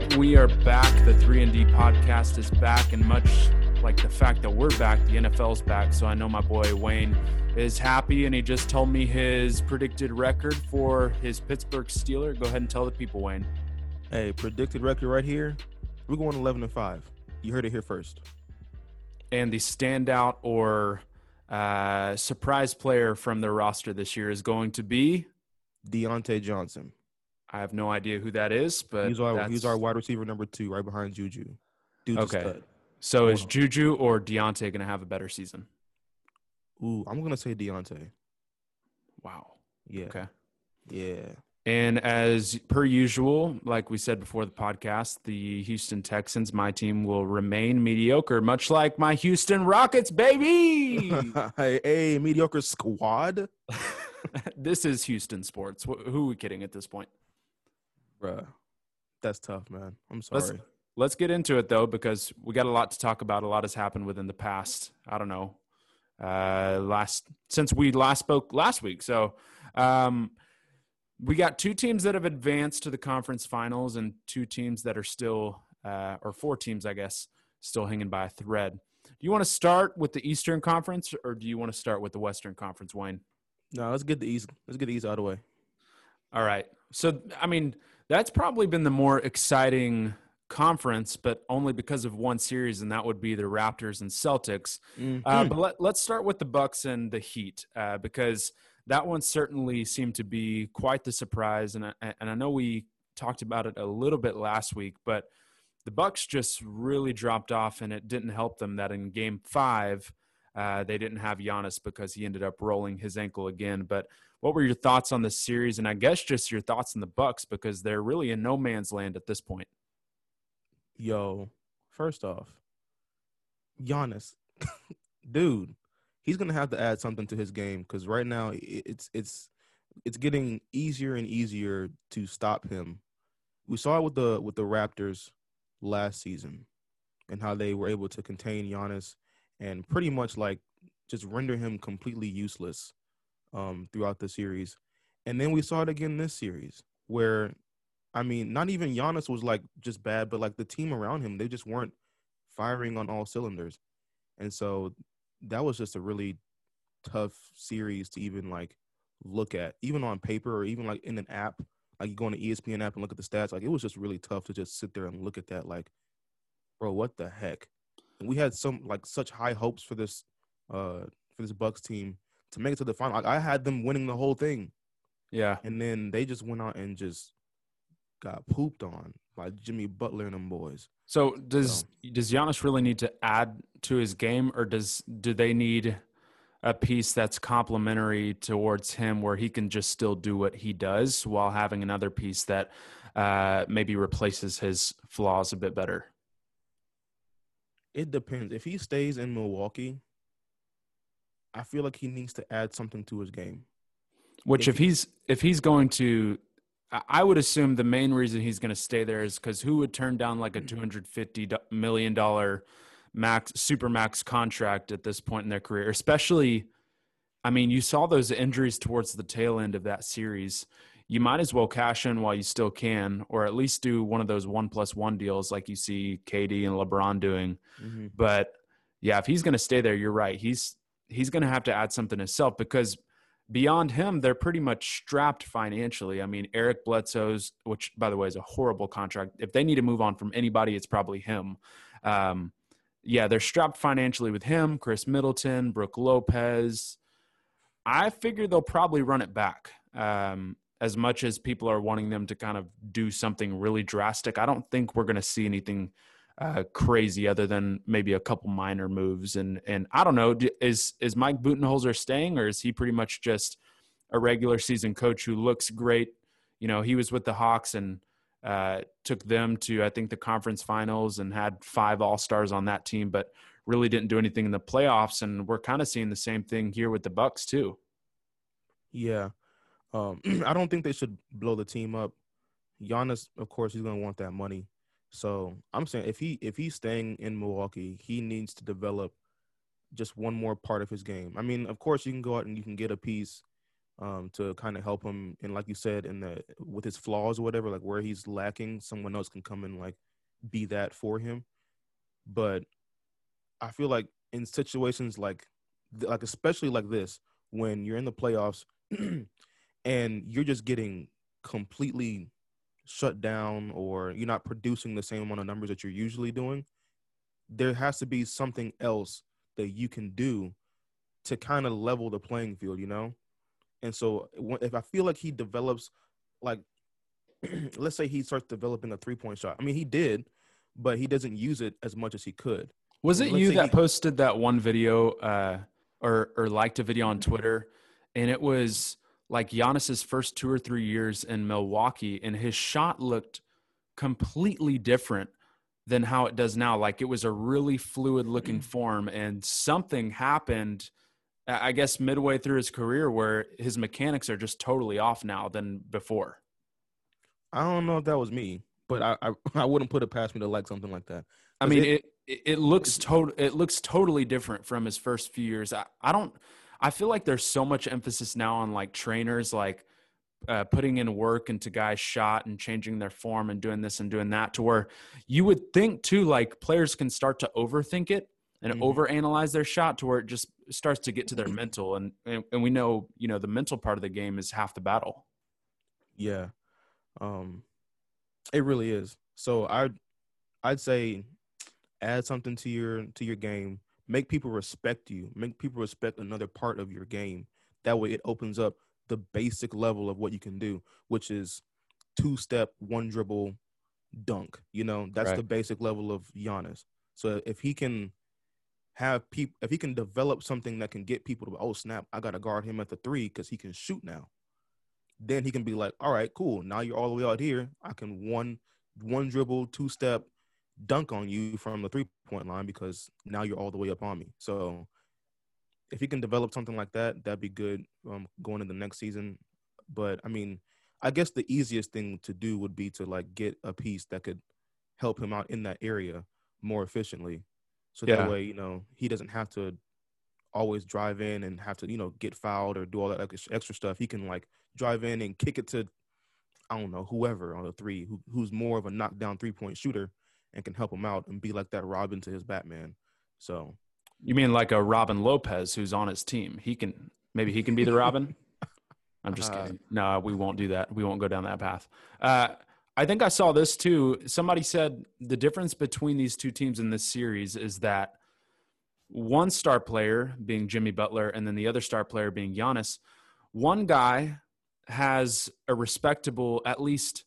right, we are back. The 3 and D podcast is back and much like the fact that we're back, the NFL's back. So I know my boy Wayne is happy and he just told me his predicted record for his Pittsburgh Steeler. Go ahead and tell the people, Wayne. Hey, predicted record right here. We're going 11 and 5. You heard it here first. And the standout or uh, surprise player from their roster this year is going to be Diontae Johnson. I have no idea who that is, but he's our he's our wide receiver number two, right behind Juju. Dude's okay. So is Juju or Diontae going to have a better season? Ooh, I'm going to say Diontae. Wow. Yeah. Okay. Yeah. And as per usual, like we said before the podcast, the Houston Texans, my team, will remain mediocre, much like my Houston Rockets, baby. hey, hey, mediocre squad. this is Houston sports. Who are we kidding at this point? Bruh, that's tough, man. I'm sorry. Let's, let's get into it though, because we got a lot to talk about. A lot has happened within the past. I don't know, uh, last since we last spoke last week. So. Um, we got two teams that have advanced to the conference finals and two teams that are still uh, or four teams i guess still hanging by a thread do you want to start with the eastern conference or do you want to start with the western conference wayne no let's get the east let's get the east out of the way all right so i mean that's probably been the more exciting conference but only because of one series and that would be the raptors and celtics mm-hmm. uh, but let, let's start with the bucks and the heat uh, because that one certainly seemed to be quite the surprise. And I, and I know we talked about it a little bit last week, but the Bucks just really dropped off, and it didn't help them that in Game Five uh, they didn't have Giannis because he ended up rolling his ankle again. But what were your thoughts on this series, and I guess just your thoughts on the Bucks because they're really in no man's land at this point? Yo, first off, Giannis, dude, he's to have to add something to his game because right now it's it's it's getting easier and easier to stop him. We saw it with the with the Raptors last season and how they were able to contain Giannis and pretty much like just render him completely useless um, throughout the series. And then we saw it again this series where I mean, not even Giannis was like just bad, but like the team around him, they just weren't firing on all cylinders. And so that was just a really tough series to even like look at, even on paper or even like in an app. Like you go on the ESPN app and look at the stats. Like it was just really tough to just sit there and look at that. Like, bro, what the heck? And we had some like such high hopes for this uh for this Bucks team to make it to the final. Like I had them winning the whole thing. Yeah. And then they just went out and just got pooped on by Jimmy Butler and them boys. So does so. does Giannis really need to add to his game, or does do they need a piece that's complementary towards him, where he can just still do what he does while having another piece that uh, maybe replaces his flaws a bit better? It depends. If he stays in Milwaukee, I feel like he needs to add something to his game. Which, if, if he's if he's going to I would assume the main reason he's going to stay there is because who would turn down like a mm-hmm. two hundred fifty million dollar max super max contract at this point in their career, especially. I mean, you saw those injuries towards the tail end of that series. You might as well cash in while you still can, or at least do one of those one plus one deals like you see KD and LeBron doing. Mm-hmm. But yeah, if he's going to stay there, you're right. He's he's going to have to add something himself because beyond him, they're pretty much strapped financially. I mean, Eric Bledsoe's, which by the way is a horrible contract. If they need to move on from anybody, it's probably him. Um, yeah, they're strapped financially with him, Khris Middleton, Brook Lopez. I figure they'll probably run it back. Um, as much as people are wanting them to kind of do something really drastic, I don't think we're going to see anything uh, crazy other than maybe a couple minor moves. And and I don't know, is is Mike Budenholzer staying or is he pretty much just a regular season coach who looks great? You know, he was with the Hawks and uh, took them to I think the conference finals and had five All Stars on that team, but really didn't do anything in the playoffs. And we're kind of seeing the same thing here with the Bucks too. Yeah, um, I don't think they should blow the team up. Giannis, of course, he's going to want that money. So I'm saying if he if he's staying in Milwaukee, he needs to develop just one more part of his game. I mean, of course, you can go out and you can get a piece um, to kind of help him. And like you said, in the with his flaws or whatever, like where he's lacking, someone else can come and like be that for him. But I feel like in situations like like especially like this, when you're in the playoffs and you're just getting completely shut down or you're not producing the same amount of numbers that you're usually doing, there has to be something else that you can do to kind of level the playing field, you know? And so if I feel like he develops, like, let's say he starts developing a three point shot. I mean, he did, but he doesn't use it as much as he could. Was it you that he, posted that one video uh, or, or liked a video on Twitter? And it was like Giannis's first two or three years in Milwaukee, and his shot looked completely different than how it does now. Like it was a really fluid looking mm. form, and something happened, I guess, midway through his career where his mechanics are just totally off now than before. I don't know if that was me, but I I, I wouldn't put it past me to like something like that. I mean, it, it, it looks total. It looks totally different from his first few years. I, I don't. I feel like there's so much emphasis now on like trainers, like uh, putting in work into guys' shot and changing their form and doing this and doing that to where you would think too like players can start to overthink it and mm-hmm. overanalyze their shot to where it just starts to get to their mental. And, and and we know you know the mental part of the game is half the battle. Yeah. Um it really is. So i I'd, I'd say add something to your to your game make people respect you make people respect another part of your game that way it opens up the basic level of what you can do, which is two step, one dribble, dunk. You know, that's right. the basic level of Giannis. So if he can have people, if he can develop something that can get people to, oh snap, I got to guard him at the three because he can shoot now. Then he can be like, all right, cool. Now you're all the way out here. I can one one dribble, two step, dunk on you from the three point line because now you're all the way up on me. So if he can develop something like that, that'd be good um, going into the next season. But I mean, I guess the easiest thing to do would be to like get a piece that could help him out in that area more efficiently. So yeah. that way, you know, he doesn't have to always drive in and have to, you know, get fouled or do all that extra stuff. He can like drive in and kick it to, I don't know, whoever on the three who, who's more of a knockdown three point shooter and can help him out and be like that Robin to his Batman. So you mean like a Robin Lopez who's on his team? He can maybe he can be the Robin. I'm just uh, kidding. No, we won't do that. We won't go down that path. Uh, I think I saw this too. Somebody said the difference between these two teams in this series is that one star player being Jimmy Butler and then the other star player being Giannis, one guy has a respectable, at least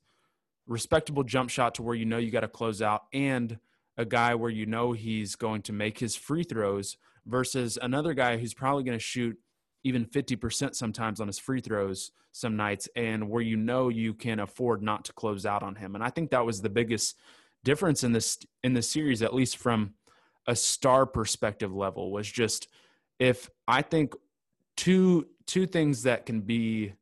respectable jump shot to where you know you got to close out and a guy where you know he's going to make his free throws versus another guy who's probably going to shoot even 50% sometimes on his free throws some nights and where you know you can afford not to close out on him. And i think that was the biggest difference in this in the series at least from a star perspective level was just if i think two two things that can be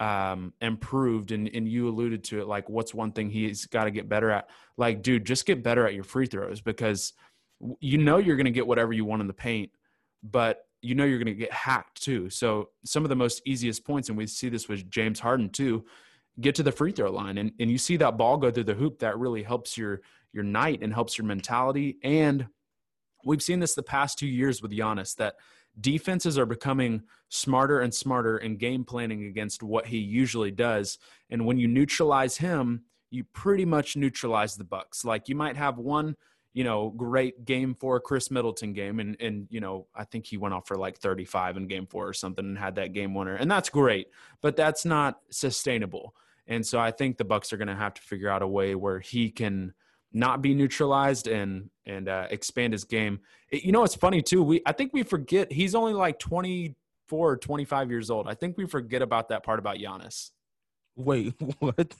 um, improved and, and you alluded to it like what's one thing he's got to get better at? Like dude just get better at your free throws because you know you're going to get whatever you want in the paint but you know you're going to get hacked too. So some of the most easiest points and we see this with james harden too get to the free throw line and, and you see that ball go through the hoop that really helps your your night and helps your mentality and we've seen this the past two years with Giannis that defenses are becoming smarter and smarter in game planning against what he usually does. And when you neutralize him, you pretty much neutralize the Bucks. Like you might have one, you know, great game four Khris Middleton game, and and you know, I think he went off for like 35 in game four or something and had that game winner. And that's great, but that's not sustainable. And so I think the Bucks are gonna have to figure out a way where he can not be neutralized and and uh, expand his game. It, you know, it's funny too. We I think we forget he's only like 24 or 25 years old. I think we forget about that part about Giannis. Wait, what?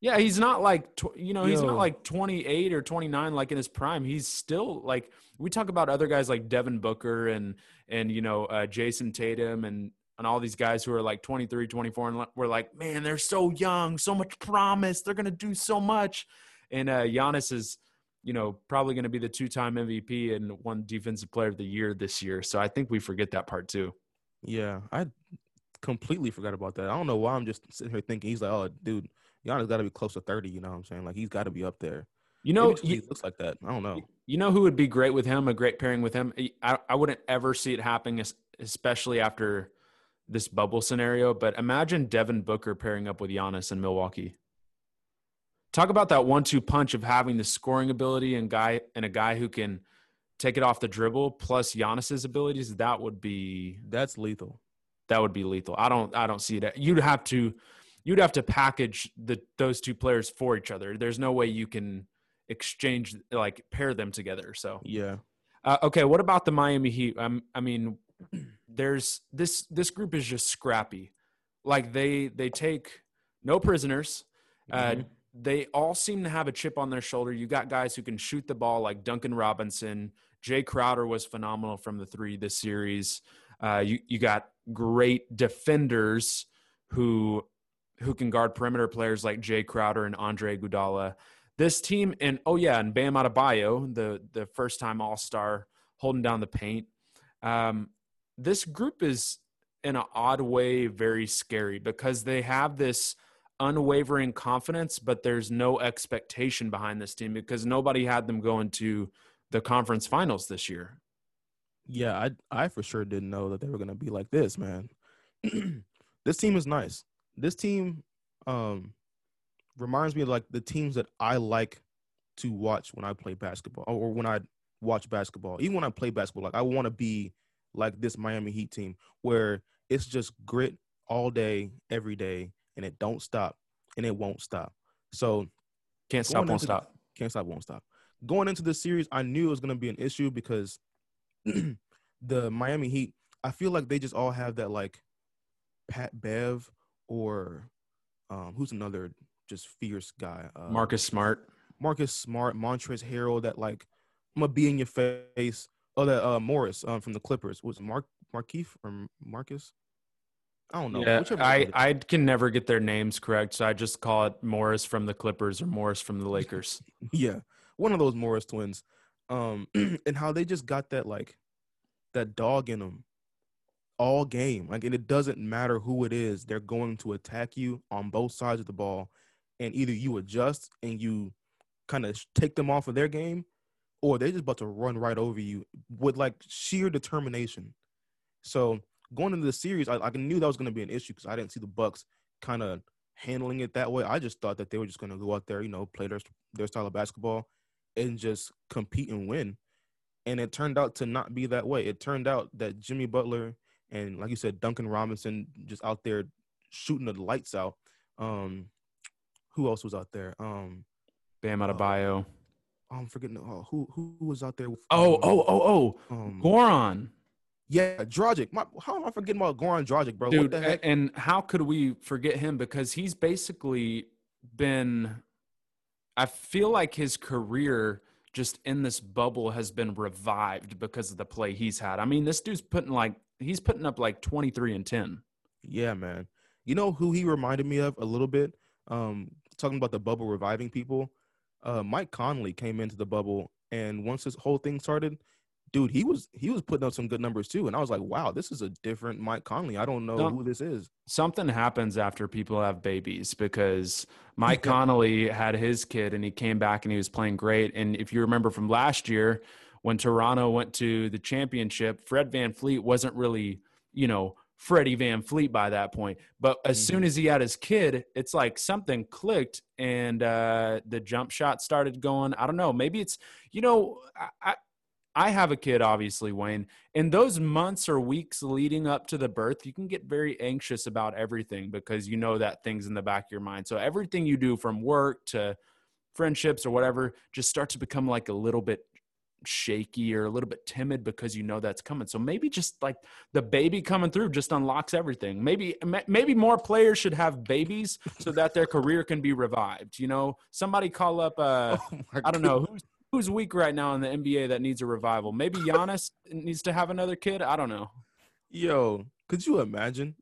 yeah, he's not like tw- you know, Yo. he's not like 28 or 29 like in his prime. He's still like we talk about other guys like Devin Booker and and you know, uh, Jayson Tatum and and all these guys who are like 23, 24 and we're like, "Man, they're so young, so much promise. They're going to do so much." And uh, Giannis is, you know, probably going to be the two-time MVP and one Defensive Player of the Year this year. So I think we forget that part too. Yeah, I completely forgot about that. I don't know why I'm just sitting here thinking he's like, oh, dude, Giannis got to be close to 30. You know what I'm saying? Like he's got to be up there. You know, he looks like that. I don't know. You know who would be great with him? A great pairing with him. I, I wouldn't ever see it happening, especially after this bubble scenario. But imagine Devin Booker pairing up with Giannis in Milwaukee. Talk about that one-two punch of having the scoring ability and guy and a guy who can take it off the dribble plus Giannis's abilities. That would be that's lethal. That would be lethal. I don't I don't see that. You'd have to you'd have to package the those two players for each other. There's no way you can exchange like pair them together. So yeah. Uh, okay, what about the Miami Heat? Um, I mean, there's this this group is just scrappy. Like they they take no prisoners. Uh, mm-hmm. They all seem to have a chip on their shoulder. You got guys who can shoot the ball like Duncan Robinson. Jae Crowder was phenomenal from the three this series. Uh, you you got great defenders who who can guard perimeter players like Jae Crowder and Andre Iguodala. This team and oh yeah, and Bam Adebayo, the the first time All Star, holding down the paint. Um, this group is in an odd way very scary because they have this unwavering confidence, but there's no expectation behind this team because nobody had them going to the conference finals this year. Yeah, I I for sure didn't know that they were gonna be like this, man. this team is nice. This team um reminds me of like the teams that I like to watch when I play basketball or when I watch basketball. Even when I play basketball, like I want to be like this Miami Heat team where it's just grit all day, every day, and it don't stop and it won't stop. So can't stop, won't stop. Can't stop, won't stop. Going into the series, I knew it was going to be an issue because the Miami Heat, I feel like they just all have that like Pat Bev or um, who's another just fierce guy? Uh, Marcus Smart. Marcus Smart, Montrezl Harrell. That like I'm gonna be in your face. Oh, that uh, Morris um, from the Clippers was Mark Markieff or Marcus. I don't know. Yeah, I, I can never get their names correct, so I just call it Morris from the Clippers or Morris from the Lakers. yeah, one of those Morris twins. Um, and how they just got that like that dog in them all game. Like, and it doesn't matter who it is, they're going to attack you on both sides of the ball, and either you adjust and you kind of take them off of their game, or they're just about to run right over you with like sheer determination. So going into the series, I, I knew that was going to be an issue because I didn't see the Bucks kind of handling it that way. I just thought that they were just going to go out there, you know, play their their style of basketball and just compete and win. And it turned out to not be that way. It turned out that Jimmy Butler and, like you said, Duncan Robinson just out there shooting the lights out. Um, who else was out there? Um, Bam Adebayo. Uh, I'm forgetting oh, who who was out there. With, oh, um, oh, oh, oh, um, Goran. Yeah, Dragic. My, how am I forgetting about Goran Dragic, bro? Dude, and how could we forget him? Because he's basically been. I feel like his career just in this bubble has been revived because of the play he's had. I mean, this dude's putting like he's putting up like twenty three and ten. Yeah, man. You know who he reminded me of a little bit? Um, talking about the bubble reviving people. Uh, Mike Conley came into the bubble, and once this whole thing started, dude, he was he was putting up some good numbers too. And I was like, wow, this is a different Mike Conley. I don't know Some, who this is. Something happens after people have babies because Mike Conley had his kid and he came back and he was playing great. And if you remember from last year, when Toronto went to the championship, Fred VanVleet wasn't really, you know, Freddie VanVleet by that point. But as mm-hmm. soon as he had his kid, it's like something clicked and uh, the jump shot started going. I don't know. Maybe it's, you know, I, I have a kid, obviously, Wayne. In those months or weeks leading up to the birth, you can get very anxious about everything because you know that thing's in the back of your mind. So everything you do from work to friendships or whatever just starts to become like a little bit shaky or a little bit timid because you know that's coming. So maybe just like the baby coming through just unlocks everything. Maybe maybe more players should have babies so that their career can be revived. You know, somebody call up uh oh I don't know who's who's weak right now in the NBA that needs a revival? Maybe Giannis needs to have another kid. I don't know. Yo, could you imagine?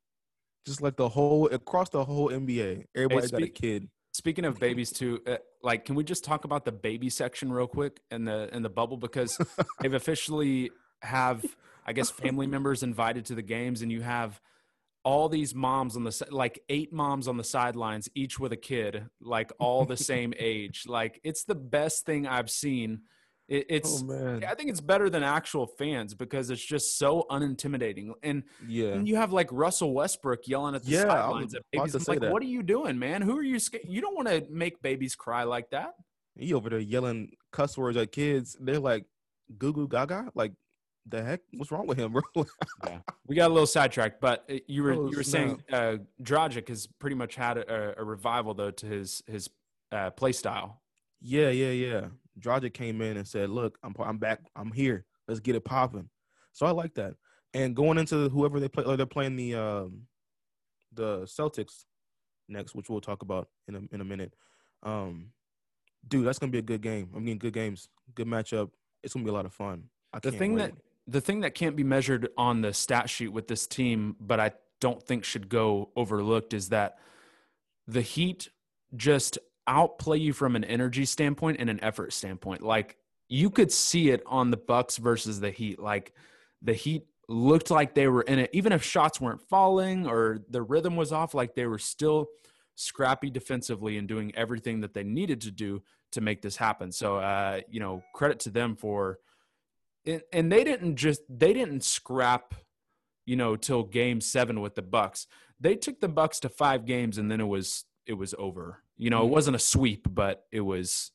Just like the whole across the whole NBA, everybody hey, speak, got a kid. Speaking of babies, too, uh, like, can we just talk about the baby section real quick in the in the bubble because they've officially have, I guess, family members invited to the games, and you have all these moms on the like eight moms on the sidelines, each with a kid, like all the same age. Like it's the best thing I've seen. It, it's oh man, I think it's better than actual fans because it's just so unintimidating. And, yeah. and you have like Russell Westbrook yelling at the Yeah, sidelines at babies. I'm like, that. what are you doing, man? Who are you? sca- You don't want to make babies cry like that. He over there yelling cuss words at kids. They're like, "Goo goo gaga." Like, the heck? What's wrong with him, bro? Yeah, we got a little sidetracked, but uh, you were Oh, you were saying uh, Dragic has pretty much had a, a revival though to his his uh, play style. yeah, yeah, yeah. Dragic came in and said, "Look, I'm I'm back. I'm here. Let's get it popping." So I like that. And going into whoever they play, like they're playing the um, the Celtics next, which we'll talk about in a in a minute. Um, dude, that's gonna be a good game. I mean, good games, good matchup. It's gonna be a lot of fun. I The thing wait. that the thing that can't be measured on the stat sheet with this team, but I don't think should go overlooked, is that the Heat just outplay you from an energy standpoint and an effort standpoint. Like you could see it on the Bucks versus the Heat. Like the Heat looked like they were in it, even if shots weren't falling or the rhythm was off. Like they were still scrappy defensively and doing everything that they needed to do to make this happen. So, uh, you know, credit to them for and, and they didn't just they didn't scrap you know till game 7 with the bucks. They took the bucks to 5 games and then it was it was over. You know it Mhm. wasn't a sweep but it was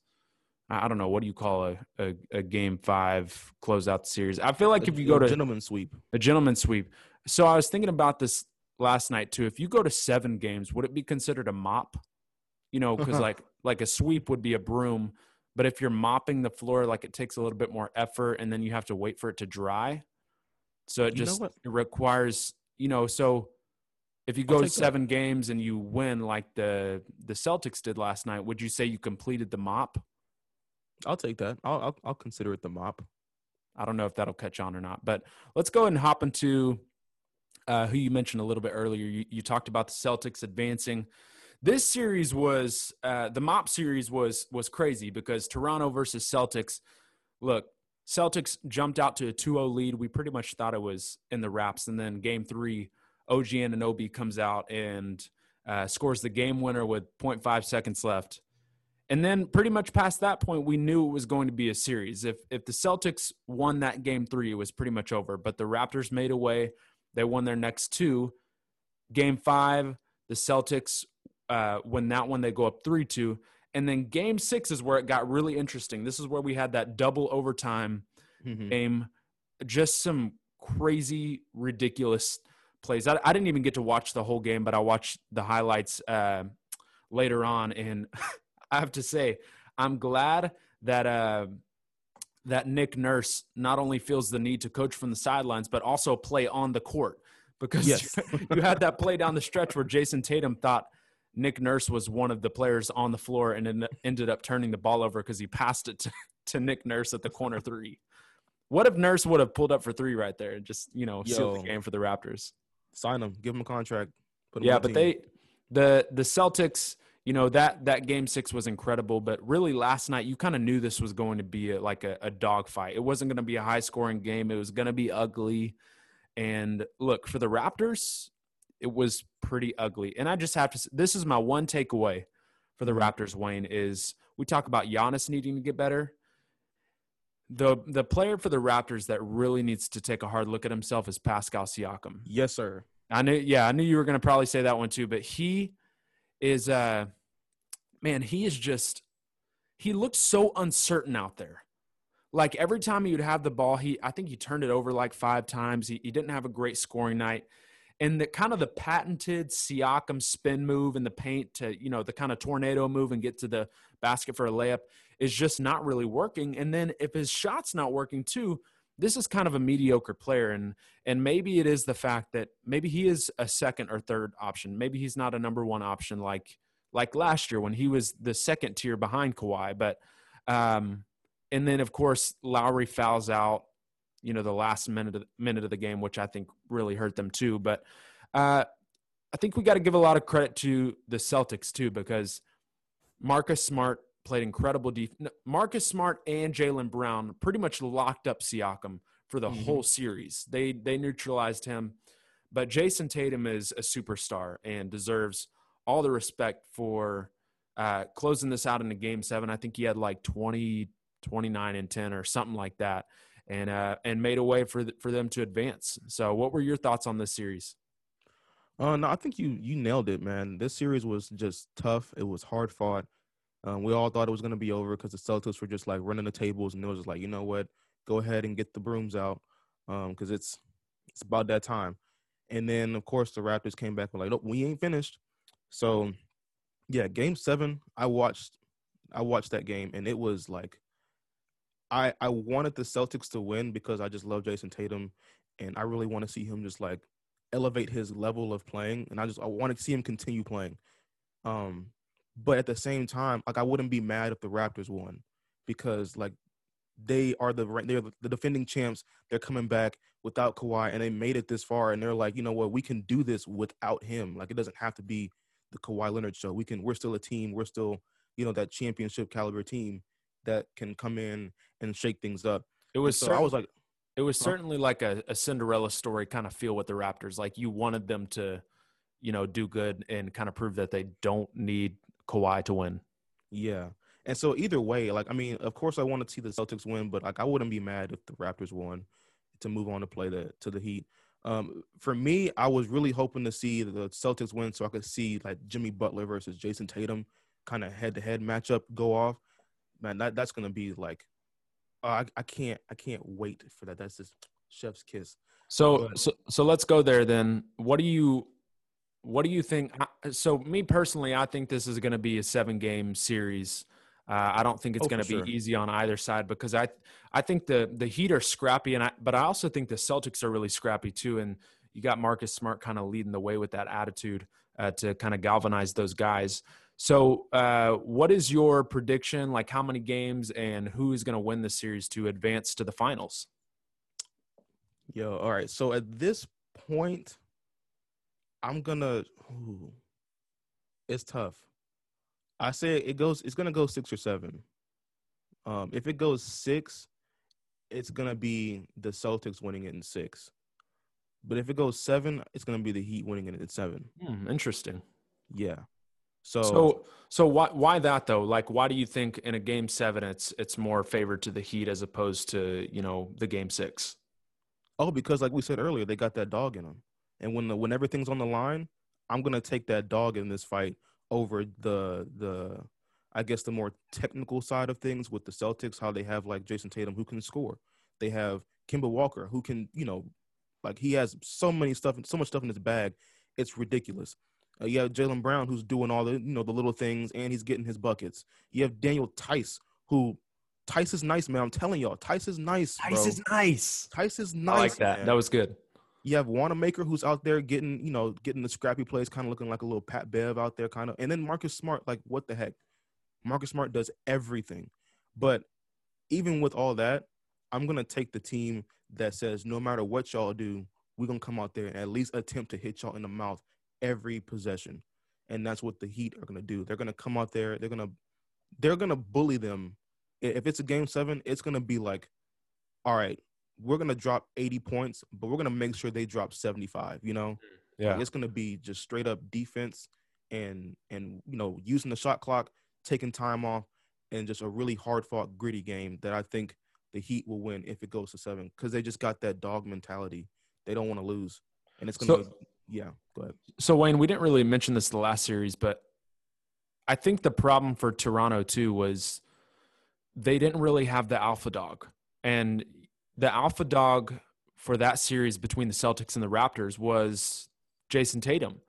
i don't know what do you call a a, a game 5 close out series? I feel like A- if you go to gentleman sweep, a gentleman sweep. So i was thinking about this last night too. If you go to 7 games would it be considered a mop? You know cuz like like a sweep would be a broom but if you're mopping the floor like it takes a little bit more effort and then you have to wait for it to dry so it You just it requires you know so if you go take that. seven games and you win like the the celtics did last night would you say you completed the mop I'll take that. I'll I'll, I'll consider it the mop. I don't know if that'll catch on or not. But let's go ahead and hop into uh, who you mentioned a little bit earlier. You, you talked about the Celtics advancing. This series was uh, the mop series was was crazy because Toronto versus Celtics. Look, Celtics jumped out to a 2-0 lead. We pretty much thought it was in the wraps, and then Game Three, OG Anunoby comes out and uh, scores the game winner with 0.5 seconds left. And then pretty much past that point, we knew it was going to be a series. If if the Celtics won that game three, it was pretty much over. But the Raptors made a way. They won their next two. Game five, the Celtics uh, win that one. They go up three two. And then game six is where it got really interesting. This is where we had that double overtime Mhm. game. Just some crazy, ridiculous plays. I, I didn't even get to watch the whole game, but I watched the highlights uh, later on, and I have to say, I'm glad that uh, that Nick Nurse not only feels the need to coach from the sidelines, but also play on the court because Yes. you had that play down the stretch where Jayson Tatum thought Nick Nurse was one of the players on the floor and ended up turning the ball over because he passed it to, to Nick Nurse at the corner three. What if Nurse would have pulled up for three right there and just you know sealed the game for the Raptors? Sign him. Give him a contract. Put him Yeah, but team. they the the Celtics, you know that that game six was incredible, but really last night you kind of knew this was going to be a, like a, a dogfight. It wasn't going to be a high scoring game. It was going to be ugly. And look for the Raptors, it was pretty ugly. And I just have to. This is my one takeaway for the Raptors. Wayne is we talk about Giannis needing to get better. The the player for the Raptors that really needs to take a hard look at himself is Pascal Siakam. Yes, sir. I knew, yeah, I knew you were going to probably say that one too, but he is, uh, man, he is just, he looked so uncertain out there. Like every time he would have the ball, he, I think he turned it over like five times. He, he didn't have a great scoring night. And the kind of the patented Siakam spin move in the paint to, you know, the kind of tornado move and get to the basket for a layup is just not really working. And then if his shot's not working too, this is kind of a mediocre player. And and maybe it is the fact that maybe he is a second or third option. Maybe he's not a number one option like like last year when he was the second tier behind Kawhi. But um, and then of course Lowry fouls out, you know, the last minute of, minute of the game, which I think really hurt them too. But uh, I think we got to give a lot of credit to the Celtics too because Marcus Smart played incredible defense. Marcus Smart and Jaylen Brown pretty much locked up Siakam for the Mhm. whole series. They they neutralized him. but Jayson Tatum is a superstar and deserves all the respect for uh, closing this out in a game seven. I think he had like 20, 29 and 10 or something like that. And, uh, and made a way for, th- for them to advance. So what were your thoughts on this series? Uh, no, I think you you nailed it, man. This series was just tough. It was hard fought. Um, we all thought it was going to be over because the Celtics were just like running the tables, and it was just like, you know what, go ahead and get the brooms out, because um, it's it's about that time. And then of course the Raptors came back and like, nope, we ain't finished. So yeah, game seven, I watched I watched that game and it was like I I wanted the Celtics to win because I just love Jayson Tatum and I really want to see him just like elevate his level of playing and I just I want to see him continue playing. Um but at the same time, like I wouldn't be mad if the Raptors won because like they are the they're the defending champs. They're coming back without Kawhi, and they made it this far. And they're like, you know what, we can do this without him. Like it doesn't have to be the Kawhi Leonard show. We can. We're still a team. We're still, you know, that championship caliber team that can come in and shake things up. It was. so I was like, it was certainly like a, a Cinderella story kind of feel with the Raptors. Like you wanted them to, you know, do good and kind of prove that they don't need Kawhi to win. Yeah. And so either way, like I mean, of course I want to see the Celtics win, but like I wouldn't be mad if the Raptors won to move on to play the to the Heat. Um, for me, I was really hoping to see the Celtics win so I could see like Jimmy Butler versus Jayson Tatum kind of head to head matchup go off. Man, that, that's gonna be like uh, I, I can't I can't wait for that. That's just chef's kiss. So but, so so let's go there then. What do you what do you think? So me personally, I think this is going to be a seven game series. Uh, I don't think it's oh, going to be sure. easy on either side because I I think the the Heat are scrappy, and I but I also think the Celtics are really scrappy too. And you got Marcus Smart kind of leading the way with that attitude uh, to kind of galvanize those guys. So, uh, what is your prediction? Like, how many games and who is going to win the series to advance to the finals? Yo, all right. So at this point, I'm gonna. Ooh, it's tough. I say it goes. It's gonna go six or seven. Um, if it goes six, it's gonna be the Celtics winning it in six. But if it goes seven, it's gonna be the Heat winning it in seven. Hmm, interesting. Yeah. So so so why why that though? Like why do you think in a game seven it's it's more favored to the Heat as opposed to you know the game six? Oh, because like we said earlier, they got that dog in them, and when the when everything's on the line, I'm gonna take that dog in this fight over the the I guess the more technical side of things with the Celtics, how they have like Jayson Tatum who can score. They have Kemba Walker who can, you know, like he has so many stuff, so much stuff in his bag, it's ridiculous. Uh, you have Jaylen Brown who's doing all the, you know, the little things and he's getting his buckets. You have Daniel Theis, who Theis is nice, man. I'm telling y'all, Theis is nice. Theis bro. is nice. Theis is nice. I like that. Man. That was good. You have Wanamaker who's out there getting, you know, getting the scrappy plays, kind of looking like a little Pat Bev out there, kind of. And then Marcus Smart, like, what the heck? Marcus Smart does everything. But even with all that, I'm gonna take the team that says no matter what y'all do, we're gonna come out there and at least attempt to hit y'all in the mouth every possession. And that's what the Heat are gonna do. They're gonna come out there, they're gonna they're gonna bully them. If it's a game seven, it's gonna be like, all right, we're gonna drop 80 points, but we're gonna make sure they drop 75. You know, mm. yeah, like it's gonna be just straight up defense and and you know using the shot clock, taking time off, and just a really hard fought, gritty game that I think the Heat will win if it goes to seven because they just got that dog mentality. They don't want to lose, and it's gonna. So, be, yeah, go ahead. So Wayne, we didn't really mention this the last series, but I think the problem for Toronto too was they didn't really have the alpha dog. And the alpha dog for that series between the Celtics and the Raptors was Jayson Tatum.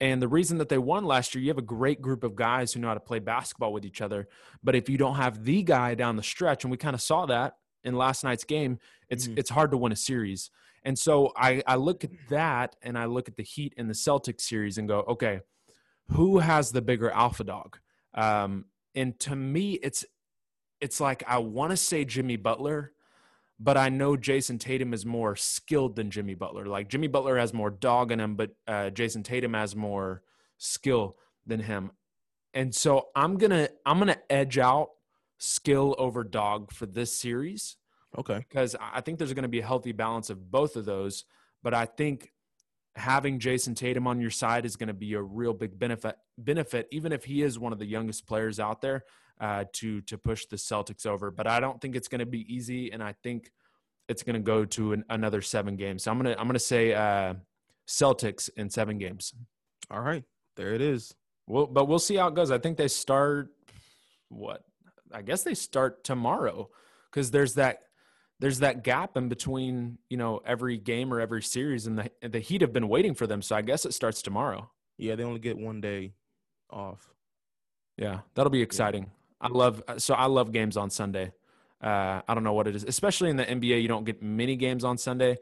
And the reason that they won last year, you have a great group of guys who know how to play basketball with each other. But if you don't have the guy down the stretch, and we kind of saw that in last night's game, it's mm-hmm. it's hard to win a series. And so I, I look at that and I look at the Heat and the Celtics series and go, okay, who has the bigger alpha dog? Um, and to me, it's it's like I want to say Jimmy Butler, but I know Jayson Tatum is more skilled than Jimmy Butler. Like Jimmy Butler has more dog in him, but uh, Jayson Tatum has more skill than him. And so I'm gonna I'm gonna edge out skill over dog for this series. Okay. Because I think there's going to be a healthy balance of both of those. But I think having Jayson Tatum on your side is going to be a real big benefit. Benefit, even if he is one of the youngest players out there, uh, to to push the Celtics over. But I don't think it's going to be easy, and I think it's going to go to an, another seven games. So I'm gonna I'm gonna say uh, Celtics in seven games. All right, there it is. Well, but we'll see how it goes. I think they start what? I guess they start tomorrow because there's that there's that gap in between you know every game or every series, and the the Heat have been waiting for them. So I guess it starts tomorrow. Yeah, they only get one day off. Yeah, that'll be exciting. Yeah. I love so I love games on Sunday. Uh, I don't know what it is, especially in the NBA. You don't get many games on Sunday,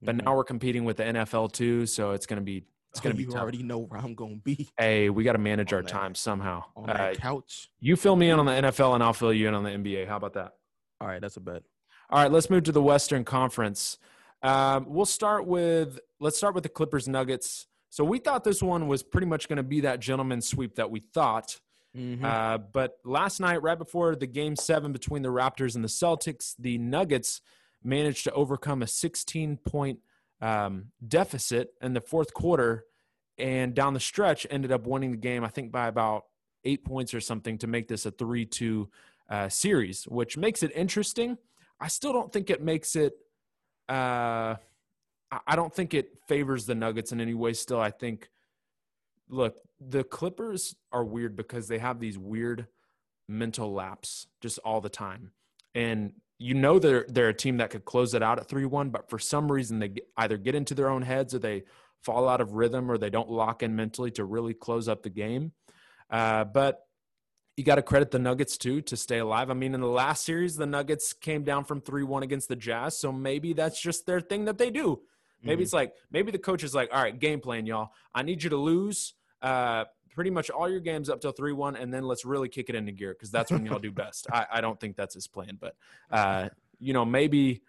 but mm-hmm. now we're competing with the NFL too, so it's going to be it's going to oh, be. You tough. already know where I'm going to be. Hey, we got to manage on our that, time somehow. On that uh, couch. You fill me in on the NFL, and I'll fill you in on the NBA. How about that? All right, that's a bet. All right, let's move to the Western Conference. Um, we'll start with let's start with the Clippers Nuggets. So we thought this one was pretty much going to be that gentleman sweep that we thought. Mm-hmm. Uh, but last night, right before the game seven between the Raptors and the Celtics, the Nuggets managed to overcome a 16 point um, deficit in the fourth quarter and down the stretch ended up winning the game, I think, by about eight points or something to make this a 3 2 uh, series, which makes it interesting. I still don't think it makes it. Uh, I don't think it favors the Nuggets in any way. Still, I think. Look, the Clippers are weird because they have these weird mental laps just all the time, and you know they're they're a team that could close it out at three one, but for some reason they either get into their own heads or they fall out of rhythm or they don't lock in mentally to really close up the game. Uh, but you got to credit the Nuggets too to stay alive. I mean, in the last series, the Nuggets came down from 3 1 against the Jazz. So maybe that's just their thing that they do. Maybe mm-hmm. it's like, maybe the coach is like, all right, game plan, y'all. I need you to lose uh, pretty much all your games up till 3 1, and then let's really kick it into gear because that's when y'all do best. I, I, don't think that's his plan, but, uh, you know, maybe.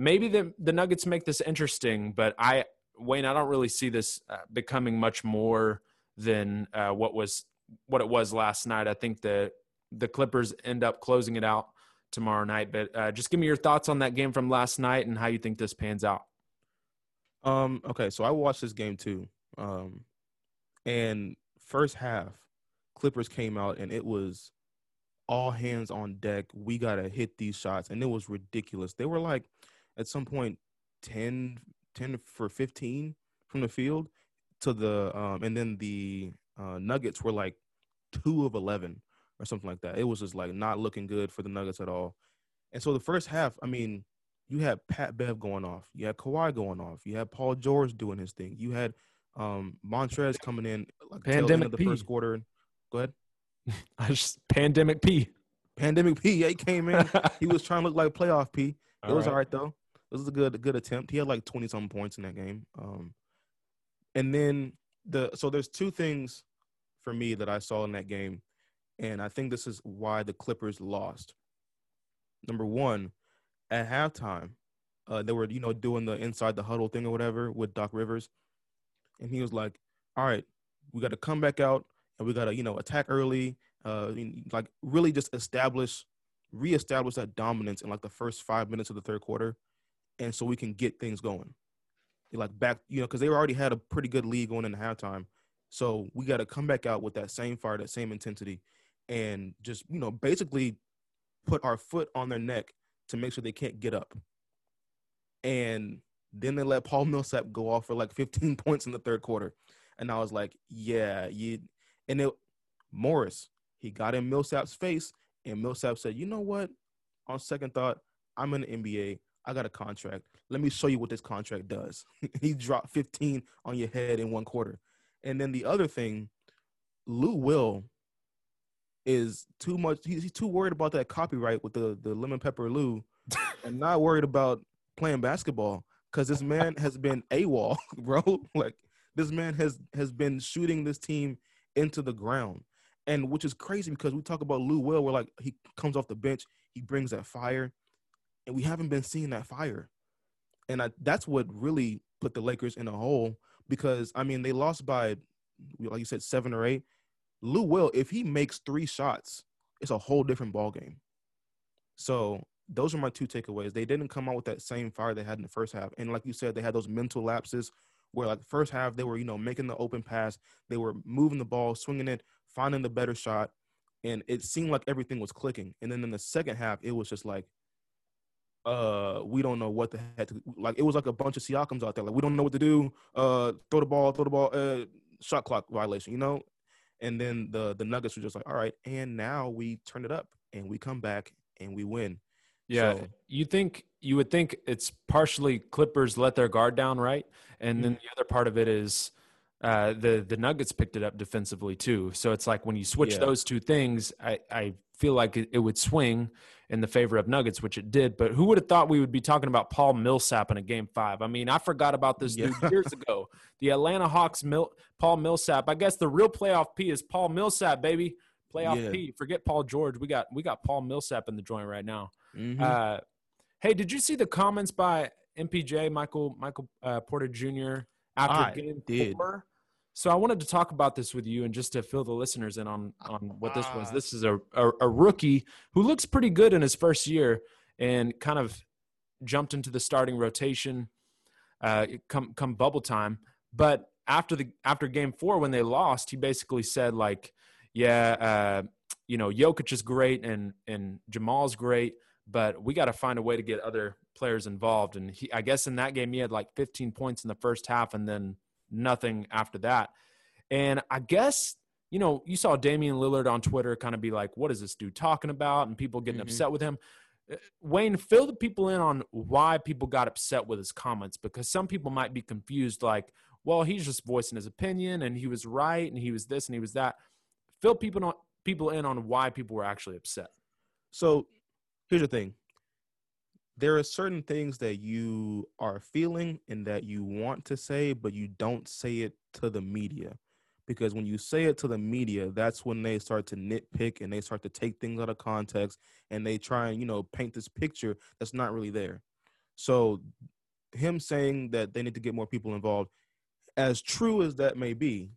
Maybe the, the Nuggets make this interesting, but I, Wayne, I don't really see this uh, becoming much more than uh, what was what it was last night. I think the the Clippers end up closing it out tomorrow night. But uh, just give me your thoughts on that game from last night and how you think this pans out. Um. Okay, so I watched this game too. Um, and first half, Clippers came out and it was all hands on deck. We gotta hit these shots, and it was ridiculous. They were like, at some point, 10, 10 for fifteen from the field to the um, and then the uh, Nuggets were like two of eleven or something like that. It was just like not looking good for the Nuggets at all. And so the first half, I mean, you had Pat Bev going off, you had Kawhi going off, you had Paul George doing his thing, you had um Montrez coming in like pandemic the P. first quarter. Go ahead. I just pandemic P. Pandemic P. Yeah, he came in. he was trying to look like playoff P. It all was right. all right though. It was a good a good attempt. He had like twenty something points in that game. Um, and then the so there's two things for me that I saw in that game, and I think this is why the Clippers lost. Number one, at halftime, uh, they were you know doing the inside the huddle thing or whatever with Doc Rivers, and he was like, "All right, we got to come back out and we got to you know attack early, uh, like really just establish, reestablish that dominance in like the first five minutes of the third quarter, and so we can get things going." Like back, you know, because they already had a pretty good lead going into halftime. So we got to come back out with that same fire, that same intensity, and just you know basically put our foot on their neck to make sure they can't get up. And then they let Paul Millsap go off for like 15 points in the third quarter, and I was like, yeah, you. And it Morris, he got in Millsap's face, and Millsap said, you know what? On second thought, I'm in the NBA. I got a contract. Let me show you what this contract does. he dropped 15 on your head in one quarter. And then the other thing, Lou Will is too much. He's, he's too worried about that copyright with the the lemon pepper Lou, and not worried about playing basketball because this man has been AWOL, bro. like this man has has been shooting this team into the ground, and which is crazy because we talk about Lou Will, where like he comes off the bench, he brings that fire, and we haven't been seeing that fire, and I, that's what really put the Lakers in a hole because I mean they lost by like you said seven or eight. Lou Will, if he makes three shots, it's a whole different ball game. So those are my two takeaways. They didn't come out with that same fire they had in the first half, and like you said, they had those mental lapses where like first half they were you know making the open pass, they were moving the ball, swinging it, finding the better shot, and it seemed like everything was clicking. And then in the second half, it was just like, uh, we don't know what the heck. To, like it was like a bunch of Siakams out there. Like we don't know what to do. Uh, throw the ball, throw the ball. Uh, shot clock violation. You know. And then the the Nuggets were just like, all right, and now we turn it up and we come back and we win. Yeah, So- you think you would think it's partially Clippers let their guard down, right? And then the other part of it is uh, the the Nuggets picked it up defensively too. So it's like when you switch Yeah. those two things, I, I feel like it, would swing in the favor of Nuggets, which it did. But who would have thought we would be talking about Paul Millsap in a game five? I mean, I forgot about this dude years ago. The Atlanta Hawks, Mil- Paul Millsap. I guess the real playoff P is Paul Millsap, baby. Playoff Yeah. P. Forget Paul George. We got we got Paul Millsap in the joint right now. Mhm. Uh, hey, did you see the comments by MPJ Michael Michael uh, Porter Jr. after I game did. four? So I wanted to talk about this with you and just to fill the listeners in on on what this was. Ah. This is a, a a rookie who looks pretty good in his first year and kind of jumped into the starting rotation uh, come come bubble time. But after the after game four when they lost, he basically said like, yeah, uh, you know, Jokic is great and and Jamal's great, but we got to find a way to get other players involved. And he, I guess in that game, he had like 15 points in the first half and then nothing after that. And I guess you know, you saw Damian Lillard on Twitter kind of be like, "What is this dude talking about?" and people getting Mhm. upset with him. Uh, Wayne, fill the people in on why people got upset with his comments because some people might be confused, like, well, he's just voicing his opinion and he was right and he was this and he was that. Fill people on people in on why people were actually upset. So here's the thing. There are certain things that you are feeling and that you want to say, but you don't say it to the media. Because when you say it to the media, that's when they start to nitpick and they start to take things out of context and they try and, you know, paint this picture that's not really there. So him saying that they need to get more people involved, as true as that may be,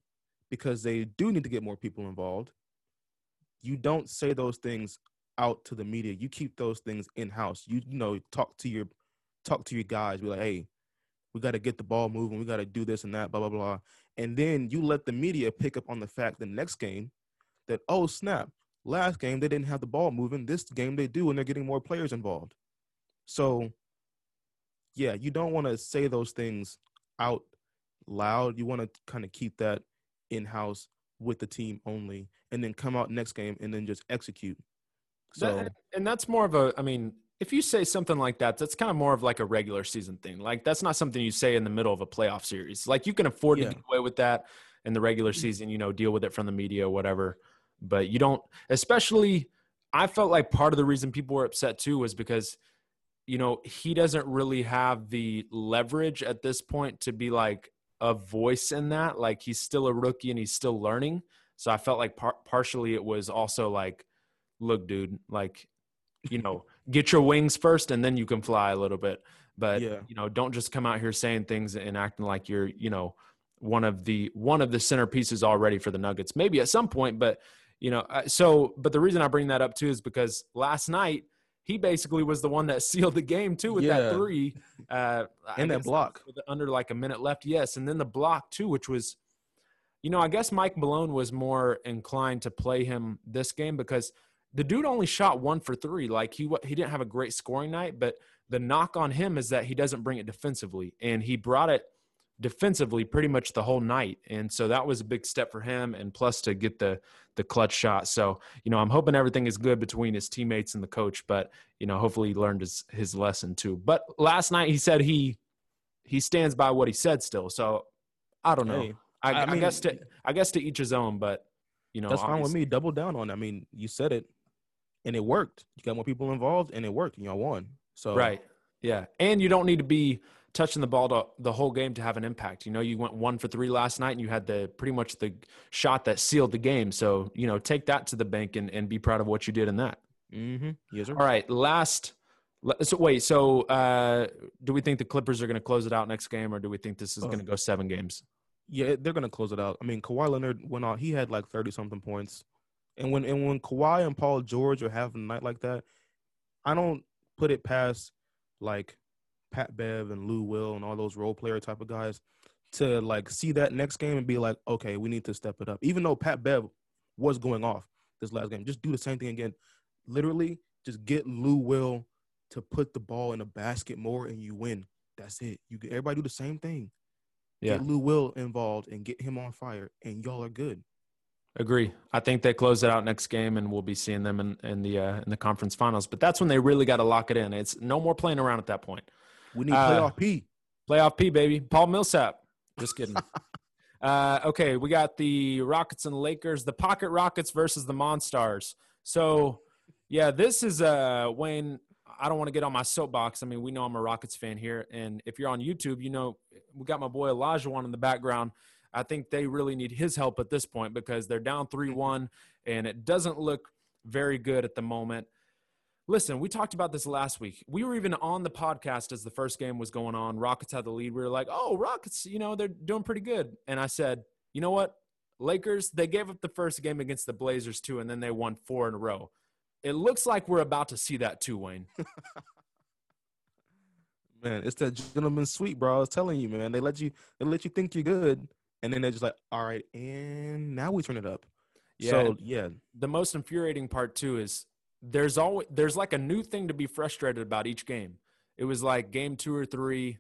because they do need to get more people involved, you don't say those things out to the media. You keep those things in house. You you know talk to your talk to your guys. Be like, hey, we got to get the ball moving. We got to do this and that. Blah blah blah. And then you let the media pick up on the fact the next game that oh snap, last game they didn't have the ball moving. This game they do, and they're getting more players involved. So yeah, you don't want to say those things out loud. You want to kind of keep that in house with the team only, and then come out next game and then just execute. So That- and that's more of a, I mean, if you say something like that, that's kind of more of like a regular season thing. Like that's not something you say in the middle of a playoff series. Like you can afford Yeah. to get away with that in the regular mm-hmm. season, you know, deal with it from the media, whatever. But you don't, especially, I felt like part of the reason people were upset too was because, you know, he doesn't really have the leverage at this point to be like a voice in that. Like he's still a rookie and he's still learning. So I felt like par- partially it was also like, look, dude, like, you know, get your wings first and then you can fly a little bit. But Yeah. you know, don't just come out here saying things and acting like you're, you know, one of the one of the centerpieces already for the Nuggets. Maybe at some point, but you know, so but the reason I bring that up too is because last night he basically was the one that sealed the game too with Yeah. that three. Uh, And that block. under like a minute left. Yes, and then the block too, which was, you know, I guess Mike Malone was more inclined to play him this game because the dude only shot one for three. Like he he didn't have a great scoring night, but the knock on him is that he doesn't bring it defensively, and he brought it defensively pretty much the whole night, and so that was a big step for him, and plus to get the the clutch shot. So you know, I'm hoping everything is good between his teammates and the coach, but you know, hopefully he learned his his lesson too. But last night he said he he stands by what he said still. So I don't know. Hey, I, I I, guess to I guess to each his own, but you know that's fine with me. Double down on. it. I mean, you said it, and it worked. You got more people involved, and it worked. And y'all won. So Right. Yeah. And you don't need to be touching the ball to, the whole game to have an impact. You know, you went one for three last night and you had the pretty much the shot that sealed the game. So, you know, take that to the bank and, and be proud of what you did in that. Mm-hmm. Yes, sir. All right. Last. So wait. So, uh, do we think the Clippers are going to close it out next game, or do we think this is Oh. going to go seven games? Yeah, they're gonna close it out. I mean, Kawhi Leonard went out. He had like thirty something points, and when and when Kawhi and Paul George are having a night like that, I don't put it past like Pat Bev and Lou Will and all those role player type of guys. to like see that next game and be like, okay, we need to step it up. Even though Pat Bev was going off this last game, just do the same thing again. Literally, just get Lou Will to put the ball in a basket more, and you win. That's it. You get everybody do the same thing. Yeah. Get Lou Will involved and get him on fire, and y'all are good. Agree. I think they close it out next game, and we'll be seeing them in, in the uh, in the conference finals. But that's when they really got to lock it in. It's no more playing around at that point. We need Uh, playoff P. Playoff P, baby. Paul Millsap. Just kidding. uh, okay, we got the Rockets and Lakers, the Pocket Rockets versus the Monstars. So, yeah, this is uh, Wayne. I don't want to get on my soapbox. I mean, we know I'm a Rockets fan here, and if you're on YouTube, you know we got my boy Elijah one in the background. I think they really need his help at this point because they're down mm-hmm. three one, and it doesn't look very good at the moment. Listen, we talked about this last week. We were even on the podcast as the first game was going on. Rockets had the lead. We were like, oh, Rockets, you know, they're doing pretty good. And I said, you know what? Lakers, they gave up the first game against the Blazers too, and then they won four in a row. It looks like we're about to see that too, Wayne. Man, it's that gentleman's sweet, bro. I was telling you, man. They let you they let you think you're good, and then they're just like, all right, and now we turn it up. Yeah, So yeah, the most infuriating part too is there's always there's like a new thing to be frustrated about each game. It was like game two or three.